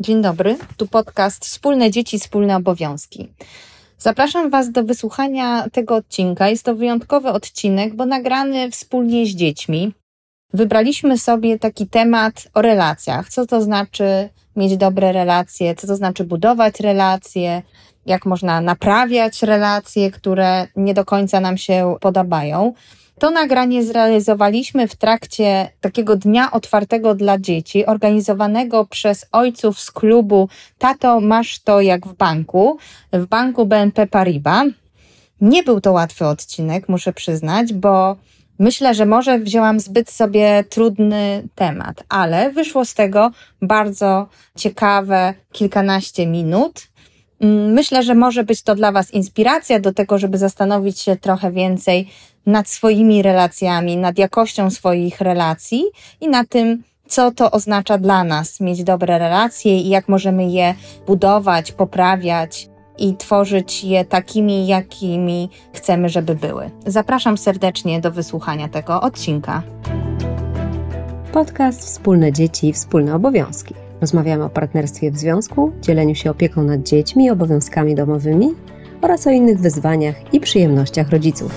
Dzień dobry, tu podcast Wspólne Dzieci, Wspólne Obowiązki. Zapraszam Was do wysłuchania tego odcinka. Jest to wyjątkowy odcinek, bo nagrany wspólnie z dziećmi. Wybraliśmy sobie taki temat o relacjach. Co to znaczy mieć dobre relacje, co to znaczy budować relacje, jak można naprawiać relacje, które nie do końca nam się podobają. To nagranie zrealizowaliśmy w trakcie takiego dnia otwartego dla dzieci, organizowanego przez ojców z klubu Tato, masz to jak w banku, w banku BNP Paribas. Nie był to łatwy odcinek, muszę przyznać, bo myślę, że może wzięłam zbyt sobie trudny temat, ale wyszło z tego bardzo ciekawe kilkanaście minut. Myślę, że może być to dla Was inspiracja do tego, żeby zastanowić się trochę więcej nad swoimi relacjami, nad jakością swoich relacji i na tym, co to oznacza dla nas mieć dobre relacje i jak możemy je budować, poprawiać i tworzyć je takimi, jakimi chcemy, żeby były. Zapraszam serdecznie do wysłuchania tego odcinka. Podcast Wspólne Dzieci, Wspólne Obowiązki. Rozmawiamy o partnerstwie w związku, dzieleniu się opieką nad dziećmi i obowiązkami domowymi oraz o innych wyzwaniach i przyjemnościach rodziców.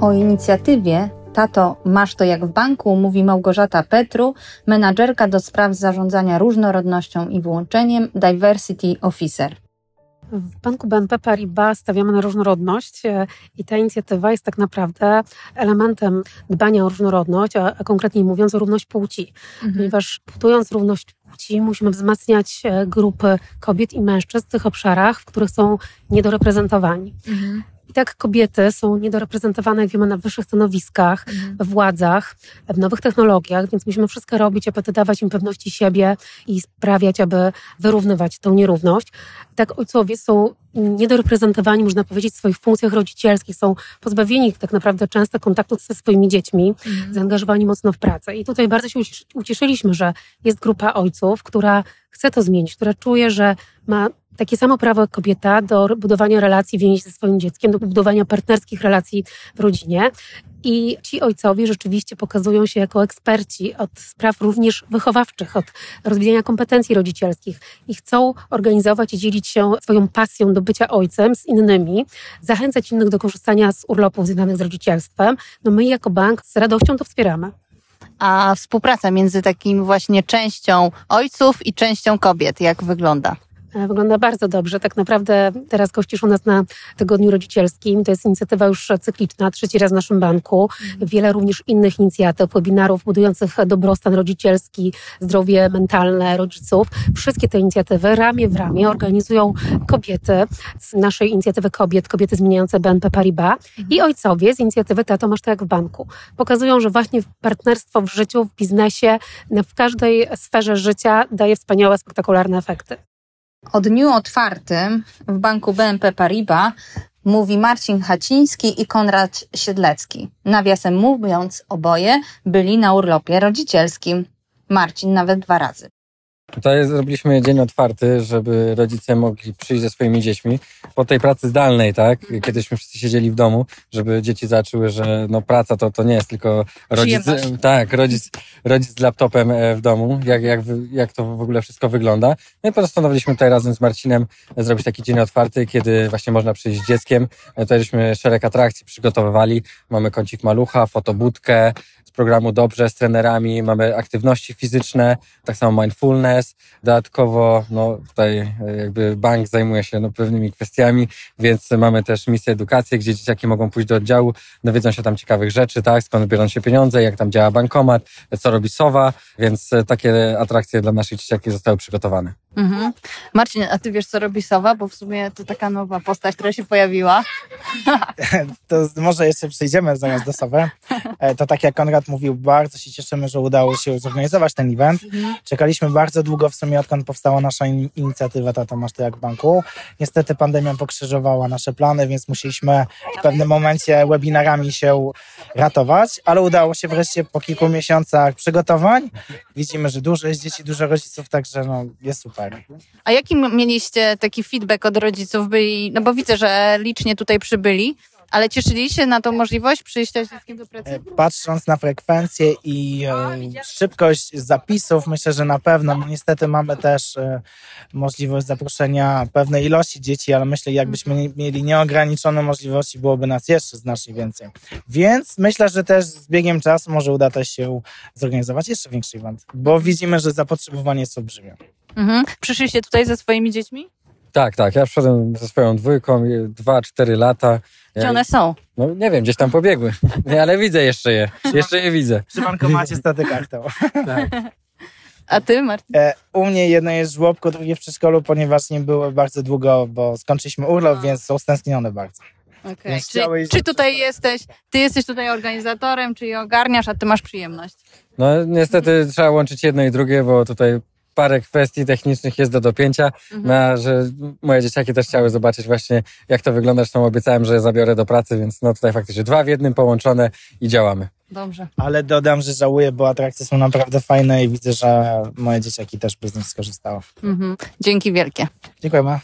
O inicjatywie Tato, masz to jak w banku, mówi Małgorzata Petru, menadżerka do spraw zarządzania różnorodnością i włączeniem Diversity Officer. W Banku BNP Paribas stawiamy na różnorodność e, i ta inicjatywa jest tak naprawdę elementem dbania o różnorodność, a, a konkretniej mówiąc o równość płci. Mhm. Ponieważ budując równość płci musimy wzmacniać e, grupy kobiet i mężczyzn w tych obszarach, w których są niedoreprezentowani. Mhm tak kobiety są niedoreprezentowane, jak wiemy, na wyższych stanowiskach, mhm. władzach, w nowych technologiach, więc musimy wszystko robić, aby dawać im pewności siebie i sprawiać, aby wyrównywać tą nierówność. Tak ojcowie są niedoreprezentowani, można powiedzieć, w swoich funkcjach rodzicielskich, są pozbawieni tak naprawdę często kontaktu ze swoimi dziećmi, mhm. zaangażowani mocno w pracę. I tutaj bardzo się ucieszyliśmy, że jest grupa ojców, która chce to zmienić, która czuje, że ma takie samo prawo jak kobieta do budowania relacji więzi ze swoim dzieckiem, do budowania partnerskich relacji w rodzinie. I ci ojcowie rzeczywiście pokazują się jako eksperci od spraw również wychowawczych, od rozwijania kompetencji rodzicielskich i chcą organizować i dzielić się swoją pasją do bycia ojcem z innymi, zachęcać innych do korzystania z urlopów związanych z rodzicielstwem. No my jako bank z radością to wspieramy a współpraca między takim właśnie częścią ojców i częścią kobiet, jak wygląda? E, wygląda bardzo dobrze. Tak naprawdę teraz gościsz u nas na Tygodniu Rodzicielskim. To jest inicjatywa już cykliczna, trzeci raz w naszym banku. Mhm. Wiele również innych inicjatyw, webinarów budujących dobrostan rodzicielski, zdrowie mentalne rodziców. Wszystkie te inicjatywy ramię w ramię organizują kobiety z naszej inicjatywy kobiet, kobiety zmieniające BNP Paribas mhm. i ojcowie z inicjatywy Tato Masz to jak w banku. Pokazują, że właśnie partnerstwo w życiu, w biznesie, w każdej sferze życia daje wspaniałe, spektakularne efekty. O dniu otwartym w banku BNP Paribas mówi Marcin Haciński i Konrad Siedlecki. Nawiasem mówiąc, oboje byli na urlopie rodzicielskim. Marcin nawet dwa razy. Tutaj zrobiliśmy dzień otwarty, żeby rodzice mogli przyjść ze swoimi dziećmi po tej pracy zdalnej, tak? Kiedyśmy wszyscy siedzieli w domu, żeby dzieci zaczęły, że no praca to, to nie jest tylko rodzic, tak, rodzic, rodzic z laptopem e, w domu, jak, jak, jak to w ogóle wszystko wygląda. No i postanowiliśmy tutaj razem z Marcinem zrobić taki dzień otwarty, kiedy właśnie można przyjść z dzieckiem. E, tutaj żeśmy szereg atrakcji przygotowywali. Mamy kącik malucha, fotobudkę, programu dobrze z trenerami, mamy aktywności fizyczne, tak samo mindfulness. Dodatkowo no, tutaj e, jakby bank zajmuje się no, pewnymi kwestiami, więc mamy też misję edukacji, gdzie dzieciaki mogą pójść do oddziału, dowiedzą się tam ciekawych rzeczy, tak, skąd biorą się pieniądze, jak tam działa bankomat, co robi SOWA, więc e, takie atrakcje dla naszych dzieciaki zostały przygotowane. Mhm. Marcin, a ty wiesz, co robi Sowa? Bo w sumie to taka nowa postać, która się pojawiła. to może jeszcze przejdziemy zamiast do Sowy. E, to tak jak Konrad mówił, bardzo się cieszymy, że udało się zorganizować ten event. Czekaliśmy bardzo długo w sumie, odkąd powstała nasza inicjatywa Tata Masz jak banku. Niestety pandemia pokrzyżowała nasze plany, więc musieliśmy w pewnym momencie webinarami się ratować, ale udało się wreszcie po kilku miesiącach przygotowań. Widzimy, że dużo jest dzieci, dużo rodziców, także no, jest super. A jaki mieliście taki feedback od rodziców? Byli, no bo widzę, że licznie tutaj przybyli. Ale cieszyliście się na tą możliwość przyjścia z dzieckiem do pracy? E, Patrząc na frekwencję i e, szybkość zapisów, myślę, że na pewno. No, niestety mamy też e, możliwość zaproszenia pewnej ilości dzieci, ale myślę, jakbyśmy nie- mieli nieograniczone możliwości, byłoby nas jeszcze znacznie więcej. Więc myślę, że też z biegiem czasu może uda się zorganizować jeszcze większy event, bo widzimy, że zapotrzebowanie jest olbrzymie. Mhm. Przyszliście tutaj ze swoimi dziećmi? Tak, tak. Ja przyszedłem ze swoją dwójką, je- dwa, cztery lata. Gdzie one są? No nie wiem, gdzieś tam pobiegły. Nie, ale widzę jeszcze je. Jeszcze je widzę. Przy bankomacie staty kartą. Tak. A ty, Martin? E, U mnie jedno jest w żłobku, drugie w przedszkolu, ponieważ nie były bardzo długo, bo skończyliśmy urlop, A. więc są stęsknione bardzo. Okay. Czy, czy tutaj jesteś, ty jesteś tutaj organizatorem, czy je ogarniasz, a ty masz przyjemność? No niestety trzeba łączyć jedno i drugie, bo tutaj parę kwestii technicznych jest do dopięcia, Mhm. na, że moje dzieciaki też chciały zobaczyć właśnie jak to wygląda, zresztą obiecałem, że je zabiorę do pracy, więc no tutaj faktycznie dwa w jednym połączone i działamy. Dobrze. Ale dodam, że żałuję, bo atrakcje są naprawdę fajne i widzę, że moje dzieciaki też by z nich skorzystały. Mhm. Dzięki wielkie. Dziękujemy.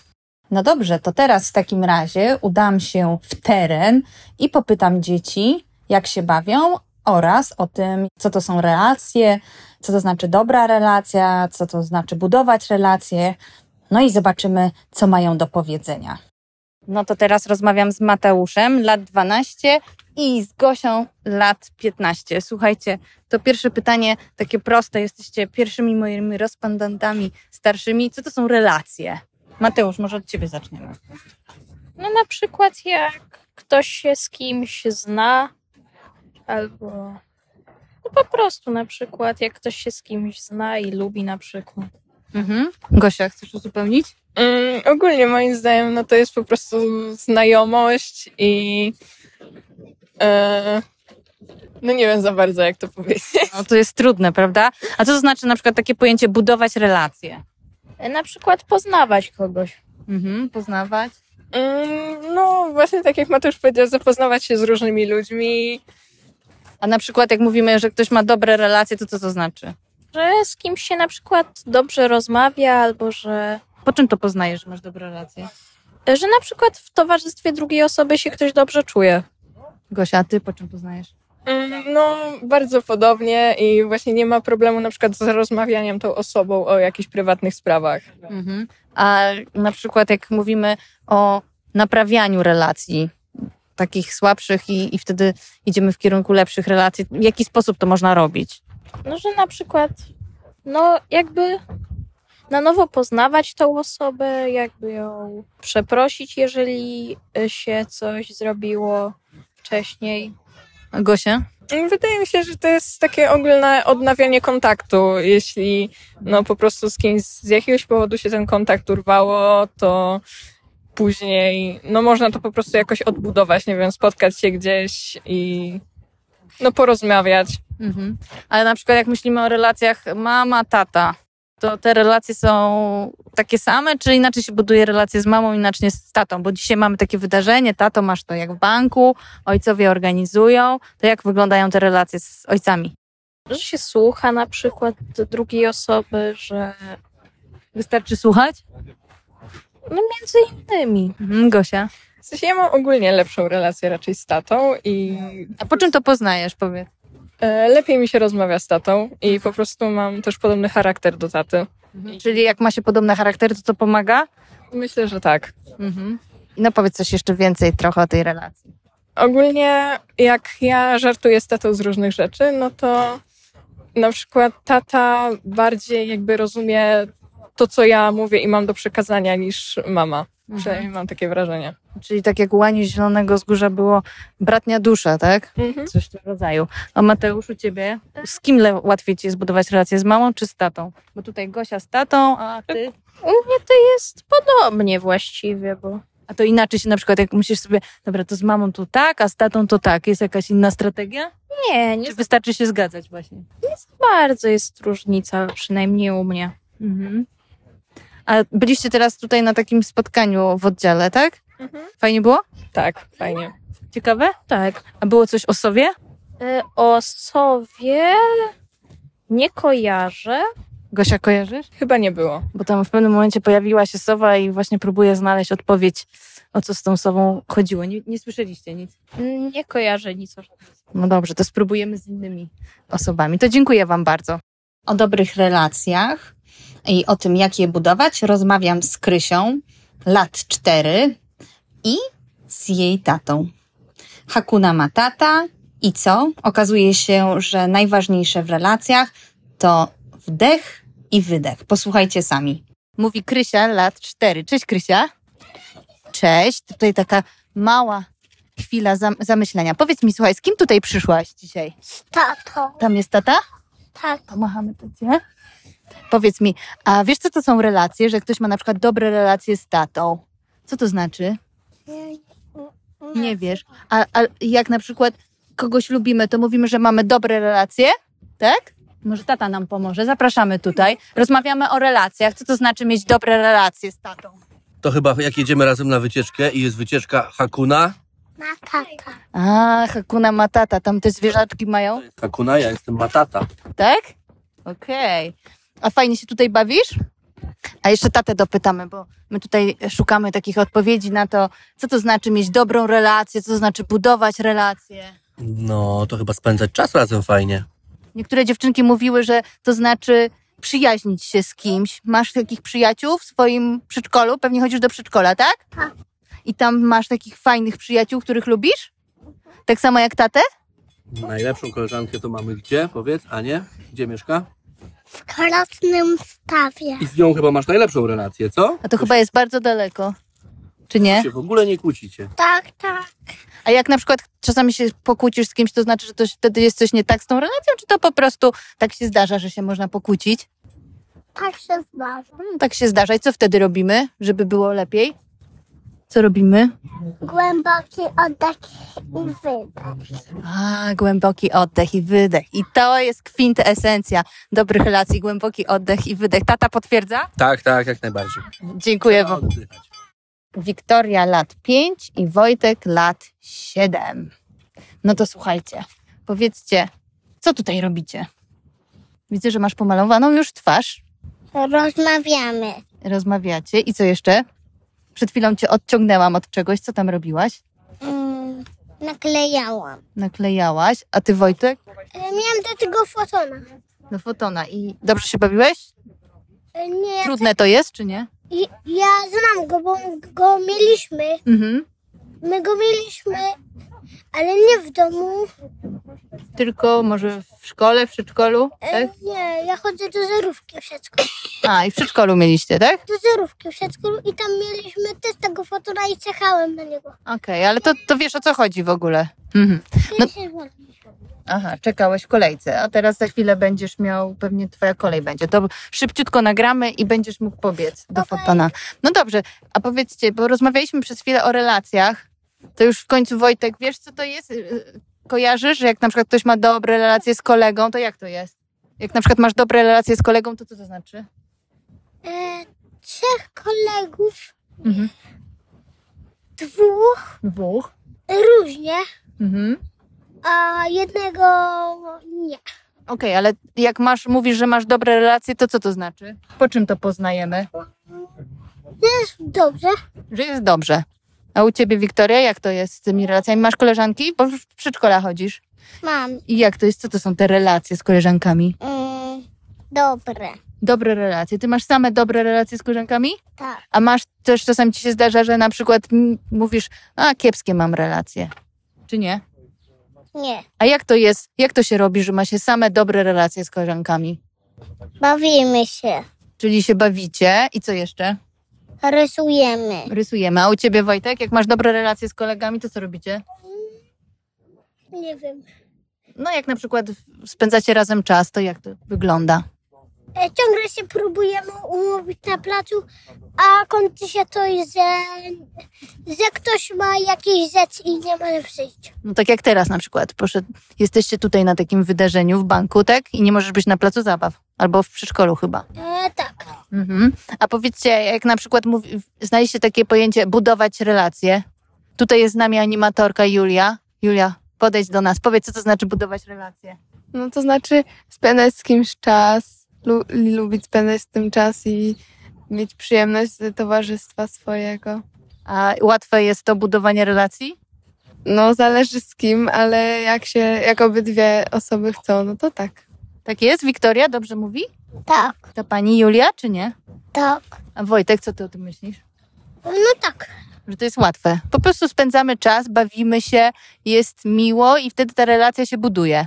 No dobrze, to teraz w takim razie udam się w teren i popytam dzieci, jak się bawią oraz o tym, co to są relacje, co to znaczy dobra relacja, co to znaczy budować relacje. No i zobaczymy, co mają do powiedzenia. No to teraz rozmawiam z Mateuszem, lat 12 i z Gosią, lat 15. Słuchajcie, to pierwsze pytanie, takie proste, jesteście pierwszymi moimi respondentami starszymi. Co to są relacje? Mateusz, może od ciebie zaczniemy. No na przykład jak ktoś się z kimś zna, albo no po prostu na przykład jak ktoś się z kimś zna i lubi na przykład. Mhm. Gosia, chcesz uzupełnić? Mm, ogólnie moim zdaniem no to jest po prostu znajomość i e, no nie wiem za bardzo jak to powiedzieć. No to jest trudne, prawda? A co to znaczy na przykład takie pojęcie budować relacje? E, Na przykład poznawać kogoś. Mhm. Poznawać. Mm, no właśnie tak jak Mateusz powiedział, zapoznawać się z różnymi ludźmi. A na przykład jak mówimy, że ktoś ma dobre relacje, to co to znaczy? Że z kimś się na przykład dobrze rozmawia, albo że, Po czym to poznajesz, że masz dobre relacje? że na przykład w towarzystwie drugiej osoby się ktoś dobrze czuje. Gosia, a ty po czym poznajesz? Mm, no bardzo podobnie i właśnie nie ma problemu na przykład z rozmawianiem tą osobą o jakichś prywatnych sprawach. Mhm. A na przykład jak mówimy o naprawianiu relacji, takich słabszych i, i wtedy idziemy w kierunku lepszych relacji, w jaki sposób to można robić? No, że na przykład, no jakby na nowo poznawać tą osobę, jakby ją przeprosić, jeżeli e, się coś zrobiło wcześniej. Gosia? Wydaje mi się, że to jest takie ogólne odnawianie kontaktu. Jeśli no po prostu z kimś z jakiegoś powodu się ten kontakt urwało, to później no można to po prostu jakoś odbudować, nie wiem, spotkać się gdzieś i no porozmawiać. Mhm. Ale na przykład jak myślimy o relacjach mama, tata, to te relacje są takie same, czy inaczej się buduje relacje z mamą, inaczej z tatą? Bo dzisiaj mamy takie wydarzenie, tato masz to jak w banku, ojcowie organizują. To jak wyglądają te relacje z ojcami? Że się słucha na przykład drugiej osoby, że Wystarczy słuchać? No między innymi. Mhm, Gosia. W sensie ja mam ogólnie lepszą relację raczej z tatą i A po czym to poznajesz, powiedz? e, lepiej mi się rozmawia z tatą i po prostu mam też podobny charakter do taty. Czyli jak ma się podobne charaktery, to to pomaga? Myślę, że tak. Mhm. No powiedz coś jeszcze więcej trochę o tej relacji. Ogólnie jak ja żartuję z tatą z różnych rzeczy, no to na przykład tata bardziej jakby rozumie to, co ja mówię i mam do przekazania niż mama. Przynajmniej mam takie wrażenie. Czyli tak jak u Łani Zielonego z Górza było bratnia dusza, tak? Mhm. Coś w tym rodzaju. A Mateusz, u ciebie? Z kim le- łatwiej ci jest budować relacje? Z mamą czy z tatą? Bo tutaj Gosia z tatą, a ty? U mnie to jest podobnie właściwie, bo A to inaczej się na przykład, jak musisz sobie, dobra, to z mamą to tak, a z tatą to tak. Jest jakaś inna strategia? nie, nie Czy wystarczy się zgadzać właśnie? bardzo jest różnica, przynajmniej u mnie. Mhm. A byliście teraz tutaj na takim spotkaniu w oddziale, tak? Mhm. Fajnie było? Tak, fajnie. Ciekawe? Tak. A było coś o sobie? E, O Sowie nie kojarzę. Gosia, kojarzysz? Chyba nie było. Bo tam w pewnym momencie pojawiła się sowa i właśnie próbuje znaleźć odpowiedź, o co z tą sową chodziło. Nie, nie słyszeliście nic? Nie kojarzę nic o. No dobrze, to spróbujemy z innymi osobami. To dziękuję Wam bardzo. O dobrych relacjach i o tym, jak je budować, rozmawiam z Krysią, lat cztery i z jej tatą. Hakuna Matata i co? Okazuje się, że najważniejsze w relacjach to wdech i wydech. Posłuchajcie sami. Mówi Krysia, lat cztery. Cześć Krysia. Cześć. Tutaj taka mała chwila zam- zamyślenia. Powiedz mi, słuchaj, z kim tutaj przyszłaś dzisiaj? Tato, Tam jest tata? tak, Pomachamy tacie. Powiedz mi, a wiesz co to są relacje, że ktoś ma na przykład dobre relacje z tatą? Co to znaczy? Nie wiesz. A, a jak na przykład kogoś lubimy, to mówimy, że mamy dobre relacje, tak? Może tata nam pomoże. Zapraszamy tutaj. Rozmawiamy o relacjach. Co to znaczy mieć dobre relacje z tatą? To chyba jak jedziemy razem na wycieczkę i jest wycieczka Hakuna. ma tata. A, Hakuna Matata. Tam te zwierzaczki mają, Hakuna, ja jestem Matata. tak? Okej. A fajnie się tutaj bawisz? A jeszcze tatę dopytamy, bo my tutaj szukamy takich odpowiedzi na to, co to znaczy mieć dobrą relację, co to znaczy budować relacje. No, to chyba spędzać czas razem fajnie. Niektóre dziewczynki mówiły, że to znaczy przyjaźnić się z kimś. Masz takich przyjaciół w swoim przedszkolu? Pewnie chodzisz do przedszkola, tak? Tak. I tam masz takich fajnych przyjaciół, których lubisz? Tak samo jak tatę? Najlepszą koleżankę to mamy gdzie? Powiedz, Anie? Gdzie mieszka? W krasnym stawie. I z nią chyba masz najlepszą relację, co? A to chyba jest bardzo daleko. Czy nie? się w ogóle nie kłócicie. Tak, tak. A jak na przykład czasami się pokłócisz z kimś, to znaczy, że to wtedy jest coś nie tak z tą relacją, czy to po prostu tak się zdarza, że się można pokłócić? Tak się zdarza. No, tak się zdarza. I co wtedy robimy, żeby było lepiej? Co robimy? Głęboki oddech i wydech. A, głęboki oddech i wydech. I to jest kwintesencja dobrych relacji. Głęboki oddech i wydech. Tata potwierdza? Tak, tak, jak najbardziej. Dziękuję wam. Wiktoria lat 5 i Wojtek lat 7. No to słuchajcie, powiedzcie, co tutaj robicie? Widzę, że masz pomalowaną już twarz. Rozmawiamy. Rozmawiacie. I co jeszcze? Przed chwilą cię odciągnęłam od czegoś. Co tam robiłaś? Mm, naklejałam. Naklejałaś. A ty, Wojtek? E, Miałam do tego fotona. Do fotona. I dobrze się bawiłeś? E, Nie, Trudne to jest, czy nie? I- ja znam go, bo go mieliśmy. Mhm. My go mieliśmy, ale nie w domu. Tylko może w szkole, w przedszkolu? E, Tak? Nie, ja chodzę do zerówki w przedszkolu. A, i w przedszkolu mieliście, tak? Do zerówki w przedszkolu i tam mieliśmy też tego fotona i czekałem na niego. Okej, ale to, to wiesz o co chodzi w ogóle. Mhm. No-. Aha, czekałeś w kolejce, a teraz za chwilę będziesz miał, pewnie twoja kolej będzie. To szybciutko nagramy i będziesz mógł pobiec do Okej. fotona. No dobrze, a powiedzcie, bo rozmawialiśmy przez chwilę o relacjach, to już w końcu Wojtek, wiesz co to jest? Yy, Kojarzysz, że jak na przykład ktoś ma dobre relacje z kolegą, to jak to jest? Jak na przykład masz dobre relacje z kolegą, to co to znaczy? E, trzech kolegów, Mhm. dwóch Dwóch. różnie, Mhm. a jednego nie. Okej, ale jak masz, mówisz, że masz dobre relacje, to co to znaczy? Po czym to poznajemy? Jest dobrze. Że jest dobrze. A u ciebie, Wiktoria, jak to jest z tymi relacjami? Masz koleżanki? Bo w przedszkola chodzisz. Mam. I jak to jest? Co to są te relacje z koleżankami? Mm, dobre. Dobre relacje. Ty masz same dobre relacje z koleżankami? Tak. A masz też czasami ci się zdarza, że na przykład mówisz, a kiepskie mam relacje. Czy nie? Nie. A jak to jest? Jak to się robi, że ma się same dobre relacje z koleżankami? Bawimy się. Czyli się bawicie i co jeszcze? Rysujemy. Rysujemy. A u ciebie, Wojtek, jak masz dobre relacje z kolegami, to co robicie? Nie wiem. No jak na przykład spędzacie razem czas, to jak to wygląda? E, ciągle się próbujemy umówić na placu, a kończy się to, że, że ktoś ma jakieś rzeczy i nie może przyjść. No tak jak teraz na przykład. Poszedł, jesteście tutaj na takim wydarzeniu w banku, tak? I nie możesz być na placu zabaw. Albo w przedszkolu chyba. E, tak. Mhm. A powiedzcie, jak na przykład mówi, znaliście takie pojęcie budować relacje. Tutaj jest z nami animatorka Julia. Julia, podejdź do nas. Powiedz, co to znaczy budować relacje. No to znaczy spędzać z kimś czas, lu- lubić spędzać z tym czas i mieć przyjemność z towarzystwa swojego. A łatwe jest to budowanie relacji? No, zależy z kim, ale jak się, jak obydwie osoby chcą, no to tak. Tak jest? Wiktoria dobrze mówi? Tak, To pani Julia, czy nie? tak. A Wojtek, co ty o tym myślisz? No tak. Że to jest łatwe. Po prostu spędzamy czas, bawimy się, jest miło i wtedy ta relacja się buduje.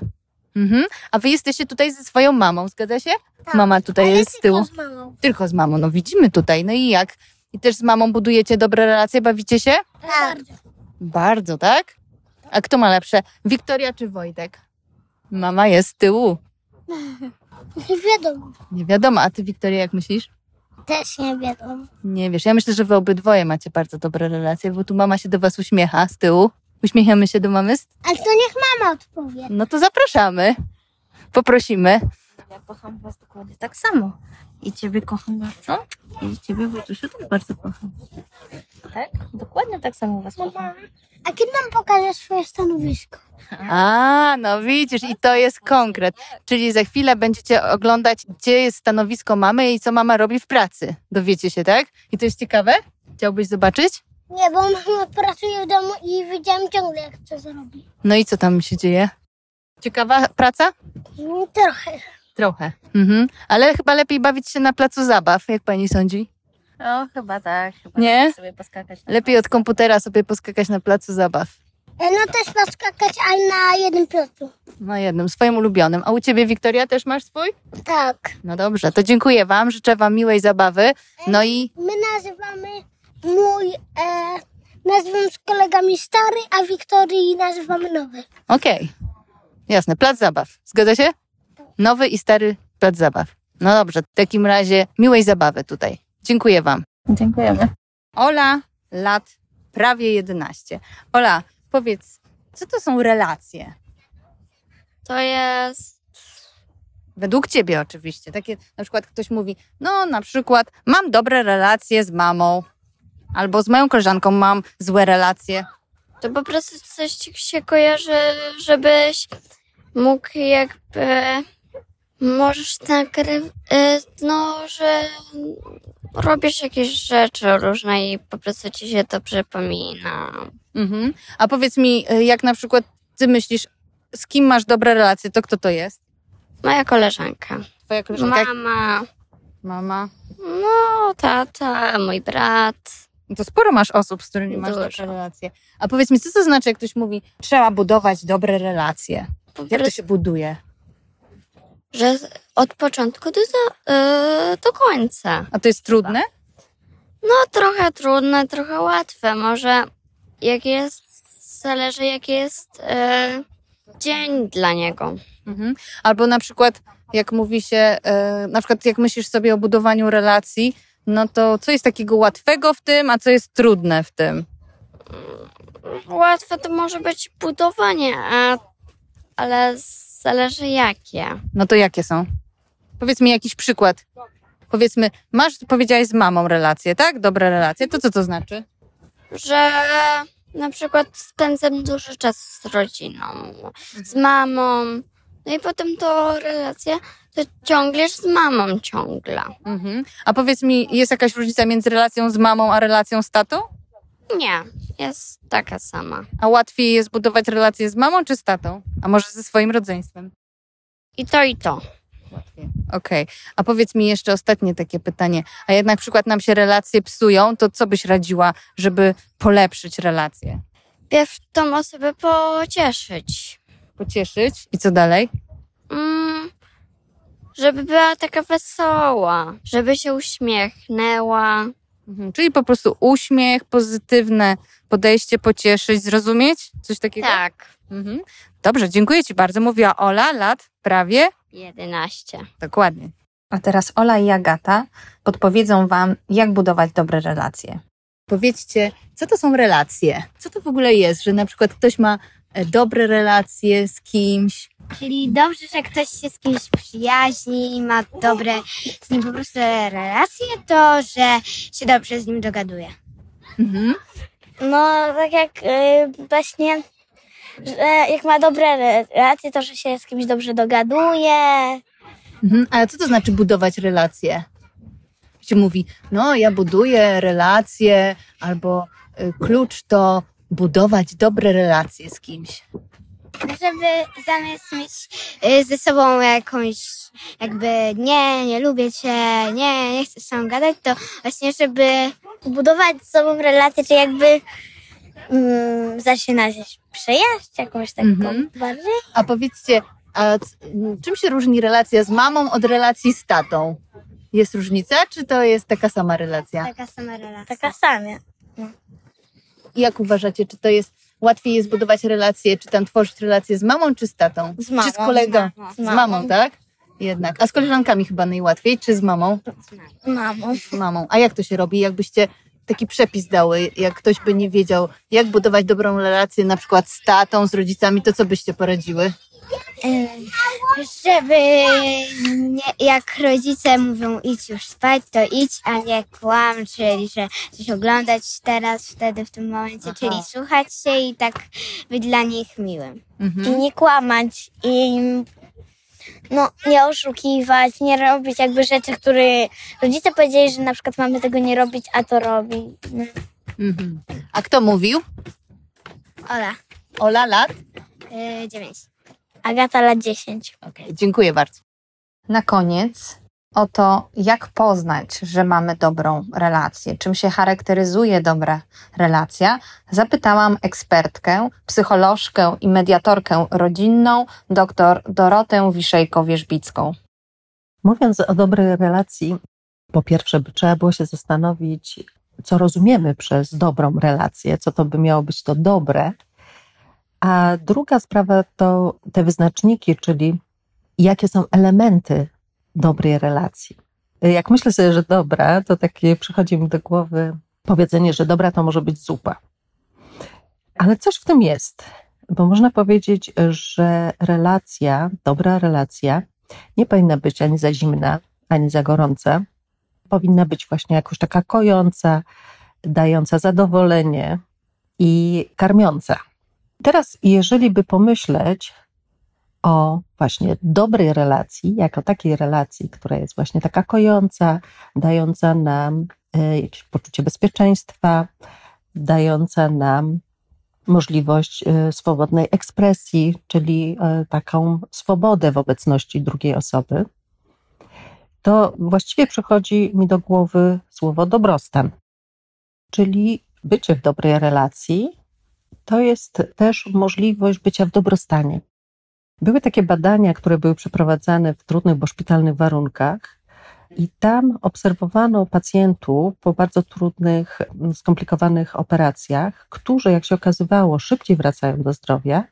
Mhm. A wy jesteście tutaj ze swoją mamą, zgadza się? Tak. Mama tutaj Ale jest z tyłu. tylko z mamą. Tylko z mamą, no widzimy tutaj. No i jak? I też z mamą budujecie dobre relacje, bawicie się? Tak. Bardzo, tak? A kto ma lepsze? Wiktoria czy Wojtek? Mama jest z tyłu. Nie wiadomo. Nie wiadomo, a ty Wiktoria jak myślisz? Też nie wiadomo. Nie wiesz, ja myślę, że wy obydwoje macie bardzo dobre relacje, bo tu mama się do was uśmiecha z tyłu. Uśmiechamy się do mamy? Ale to niech mama odpowie. No to zapraszamy. Poprosimy. Ja kocham was dokładnie tak samo. I ciebie kocham bardzo. I ciebie, Wojtusiu, też bardzo kocham. Tak? Dokładnie tak samo was kocham. A kiedy nam pokażesz swoje stanowisko? A, no widzisz, i to jest konkret. Czyli za chwilę będziecie oglądać, gdzie jest stanowisko mamy i co mama robi w pracy. Dowiecie się, tak? I to jest ciekawe? Chciałbyś zobaczyć? Nie, bo mama pracuje w domu i widziałam ciągle, jak to zrobi. No i co tam się dzieje? Ciekawa praca? Mm, Trochę. Trochę. Mhm. Ale chyba lepiej bawić się na placu zabaw, jak pani sądzi? No, chyba tak. Chyba Nie? tak sobie poskakać. na Lepiej od komputera sobie poskakać na placu zabaw. E, No też poskakać, ale na jednym placu. Na jednym, swoim ulubionym. A u ciebie, Wiktoria, też masz swój? Tak. No dobrze, to dziękuję wam, życzę wam miłej zabawy. No i My nazywamy mój, e, nazywam z kolegami stary, a Wiktorii nazywamy nowy. okej. Jasne, plac zabaw. Zgadza się? Nowy i stary plac zabaw. No dobrze, w takim razie miłej zabawy tutaj. Dziękuję wam. Dziękujemy. Ola, lat prawie 11. Ola, powiedz, co to są relacje? To jest. Według ciebie oczywiście. Takie na przykład ktoś mówi, no na przykład mam dobre relacje z mamą, albo z moją koleżanką mam złe relacje. To po prostu coś ci się kojarzy, żebyś mógł jakby. Możesz nagrywać. No, że robisz jakieś rzeczy różne i po prostu ci się to przypomina. Mhm. A powiedz mi, y, jak na przykład ty myślisz, z kim masz dobre relacje, to kto to jest? Moja koleżanka. Twoja koleżanka? Mama. Mama. No, tata, mój brat. No To sporo masz osób, z którymi masz Dużo. dobre relacje. A powiedz mi, co to znaczy, jak ktoś mówi, trzeba budować dobre relacje? Jak to się buduje? że od początku do, yy, do końca. A to jest trudne? No, trochę trudne, trochę łatwe. Może jak jest, zależy jaki jest e, dzień dla niego. Mhm. Albo na przykład, jak mówi się, e, na przykład jak myślisz sobie o budowaniu relacji, no to co jest takiego łatwego w tym, a co jest trudne w tym? Łatwe to może być budowanie, a, ale zależy jakie. No to jakie są? Powiedz mi jakiś przykład. Powiedzmy, masz, powiedziałaś z mamą relacje, tak? Dobre relacje. To co to znaczy? Że na przykład spędzam dużo czasu z rodziną, z mamą. No i potem to relacja, to ciągniesz z mamą ciągle. Mhm. A powiedz mi, jest jakaś różnica między relacją z mamą a relacją z tatą? Nie, jest taka sama. A łatwiej jest budować relacje z mamą czy z tatą? A może ze swoim rodzeństwem? I to, i to. Łatwiej. Okej. A powiedz mi jeszcze ostatnie takie pytanie. A jednak na przykład nam się relacje psują, to co byś radziła, żeby polepszyć relacje? Pierw tą osobę pocieszyć. Pocieszyć? I co dalej? Mm, żeby była taka wesoła, żeby się uśmiechnęła. Mhm. Czyli po prostu uśmiech, pozytywne podejście, pocieszyć, zrozumieć? Coś takiego? Tak, Mhm. Dobrze, dziękuję Ci bardzo. Mówiła Ola, lat prawie 11. Dokładnie. A teraz Ola i Agata podpowiedzą Wam, jak budować dobre relacje. Powiedzcie, co to są relacje? Co to w ogóle jest, że na przykład ktoś ma dobre relacje z kimś? Czyli dobrze, że ktoś się z kimś przyjaźni, ma dobre z nim po prostu relacje, to że się dobrze z nim dogaduje. Mhm. No, tak jak y, właśnie, że jak ma dobre relacje, to że się z kimś dobrze dogaduje, Mhm. A co to znaczy budować relacje? Się mówi, no ja buduję relacje, albo y, klucz to budować dobre relacje z kimś. Żeby zamiast mieć y, ze sobą jakąś jakby nie, nie lubię cię, nie, nie chcę z tobą gadać, to właśnie żeby budować z sobą relacje, czy jakby mm, zaczynać przyjaźń jakąś taką Mhm. bardziej. A powiedzcie, a czym się różni relacja z mamą od relacji z tatą? Jest różnica, czy to jest taka sama relacja? Taka sama relacja. Taka sama. I jak uważacie, czy to jest łatwiej jest budować relacje, czy tam tworzyć relacje z mamą, czy z tatą? Z mamą, Czy z kolegą? z mamą. Z mamą, tak? Jednak. A z koleżankami chyba najłatwiej, czy z mamą? Mamą. Z mamą. A jak to się robi? Jakbyście taki przepis dały, jak ktoś by nie wiedział, jak budować dobrą relację na przykład z tatą, z rodzicami, to co byście poradziły? Żeby nie, jak rodzice mówią idź już spać, to idź, a nie kłam, czyli że coś oglądać teraz, wtedy, w tym momencie, Aha. czyli słuchać się i tak być dla nich miłym. Mhm. I nie kłamać, i no, nie oszukiwać, nie robić jakby rzeczy, które rodzice powiedzieli, że na przykład mamy tego nie robić, a to robi. No. Mhm. A kto mówił? Ola, Ola lat? y, dziewięć. Agata lat 10. Okej, dziękuję bardzo. Na koniec o to, jak poznać, że mamy dobrą relację, czym się charakteryzuje dobra relacja, zapytałam ekspertkę, psycholożkę i mediatorkę rodzinną, dr Dorotę Wiszejko-Wierzbicką. Mówiąc o dobrej relacji, po pierwsze, by trzeba było się zastanowić, co rozumiemy przez dobrą relację, co to by miało być to dobre. A druga sprawa to te wyznaczniki, czyli jakie są elementy dobrej relacji. Jak myślę sobie, że dobra, to takie przychodzi mi do głowy powiedzenie, że dobra to może być zupa. Ale coś w tym jest, bo można powiedzieć, że relacja, dobra relacja, nie powinna być ani za zimna, ani za gorąca. Powinna być właśnie jakoś taka kojąca, dająca zadowolenie i karmiąca. Teraz, jeżeli by pomyśleć o właśnie dobrej relacji, jako takiej relacji, która jest właśnie taka kojąca, dająca nam e, jakieś poczucie bezpieczeństwa, dająca nam możliwość e, swobodnej ekspresji, czyli e, taką swobodę w obecności drugiej osoby, to właściwie przychodzi mi do głowy słowo dobrostan. Czyli bycie w dobrej relacji to jest też możliwość bycia w dobrostanie. Były takie badania, które były przeprowadzane w trudnych, bo szpitalnych warunkach, i tam obserwowano pacjentów po bardzo trudnych, skomplikowanych operacjach, którzy, jak się okazywało, szybciej wracają do zdrowia,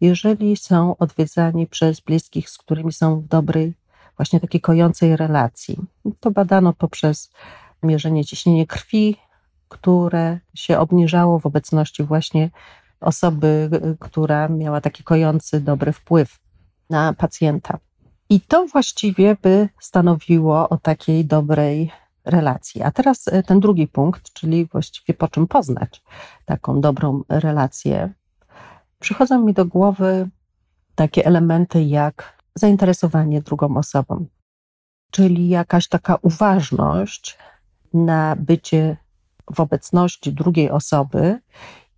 jeżeli są odwiedzani przez bliskich, z którymi są w dobrej, właśnie takiej kojącej relacji. To badano poprzez mierzenie ciśnienia krwi, które się obniżało w obecności właśnie osoby, która miała taki kojący, dobry wpływ na pacjenta. I to właściwie by stanowiło o takiej dobrej relacji. A teraz e, ten drugi punkt, czyli właściwie po czym poznać taką dobrą relację. Przychodzą mi do głowy takie elementy jak zainteresowanie drugą osobą, czyli jakaś taka uważność na bycie w obecności drugiej osoby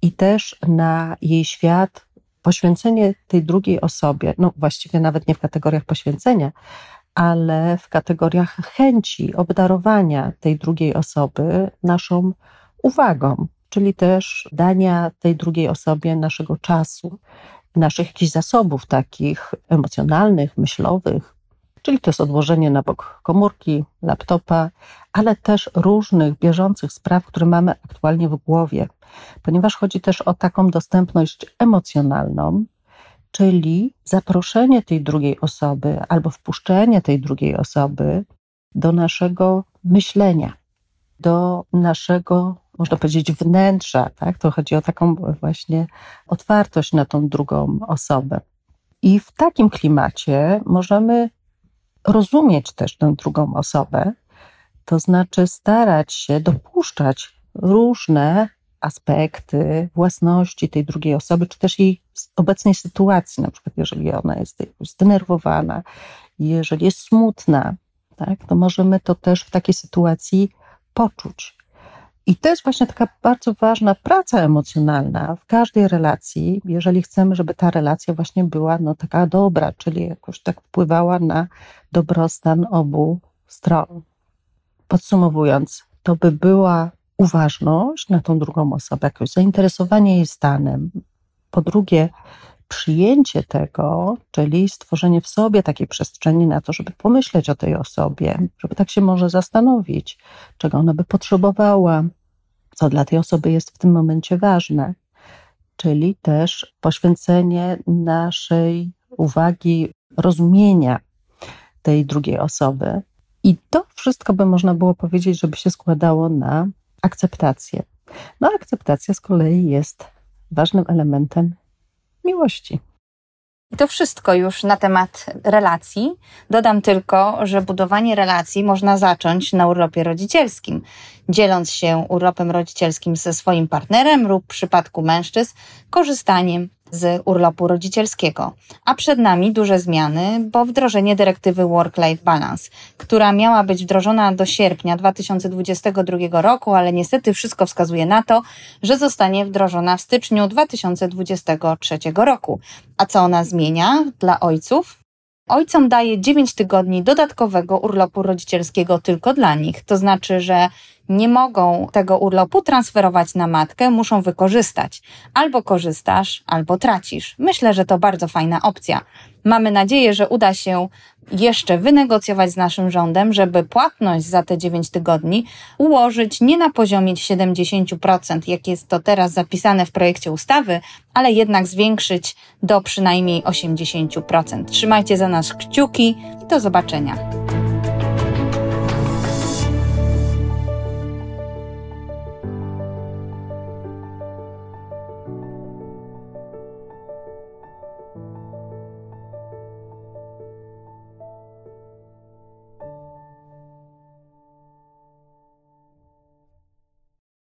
i też na jej świat, poświęcenie tej drugiej osobie, no właściwie nawet nie w kategoriach poświęcenia, ale w kategoriach chęci obdarowania tej drugiej osoby naszą uwagą, czyli też dania tej drugiej osobie naszego czasu, naszych jakichś zasobów takich emocjonalnych, myślowych, czyli to jest odłożenie na bok komórki, laptopa, ale też różnych bieżących spraw, które mamy aktualnie w głowie, ponieważ chodzi też o taką dostępność emocjonalną, czyli zaproszenie tej drugiej osoby albo wpuszczenie tej drugiej osoby do naszego myślenia, do naszego, można powiedzieć, wnętrza. Tak? To chodzi o taką właśnie otwartość na tą drugą osobę. I w takim klimacie możemy rozumieć też tę drugą osobę, to znaczy starać się dopuszczać różne aspekty własności tej drugiej osoby, czy też jej obecnej sytuacji, na przykład jeżeli ona jest zdenerwowana, jeżeli jest smutna, tak, to możemy to też w takiej sytuacji poczuć. I to jest właśnie taka bardzo ważna praca emocjonalna w każdej relacji, jeżeli chcemy, żeby ta relacja właśnie była no, taka dobra, czyli jakoś tak wpływała na dobrostan obu stron. Podsumowując, to by była uważność na tą drugą osobę, jakoś zainteresowanie jej stanem. Po drugie, przyjęcie tego, czyli stworzenie w sobie takiej przestrzeni na to, żeby pomyśleć o tej osobie, żeby tak się może zastanowić, czego ona by potrzebowała, co dla tej osoby jest w tym momencie ważne. Czyli też poświęcenie naszej uwagi, rozumienia tej drugiej osoby. I to wszystko by można było powiedzieć, żeby się składało na akceptację. No, akceptacja z kolei jest ważnym elementem miłości. I to wszystko już na temat relacji. Dodam tylko, że budowanie relacji można zacząć na urlopie rodzicielskim, dzieląc się urlopem rodzicielskim ze swoim partnerem lub w przypadku mężczyzn korzystaniem z urlopu rodzicielskiego. A przed nami duże zmiany, bo wdrożenie dyrektywy Work-Life Balance, która miała być wdrożona do sierpnia 2022 roku, ale niestety wszystko wskazuje na to, że zostanie wdrożona w styczniu 2023 roku. A co ona zmienia dla ojców? Ojcom daje 9 tygodni dodatkowego urlopu rodzicielskiego tylko dla nich. To znaczy, że nie mogą tego urlopu transferować na matkę, muszą wykorzystać. Albo korzystasz, albo tracisz. Myślę, że to bardzo fajna opcja. Mamy nadzieję, że uda się jeszcze wynegocjować z naszym rządem, żeby płatność za te 9 tygodni ułożyć nie na poziomie 70%, jak jest to teraz zapisane w projekcie ustawy, ale jednak zwiększyć do przynajmniej 80%. Trzymajcie za nas kciuki i do zobaczenia.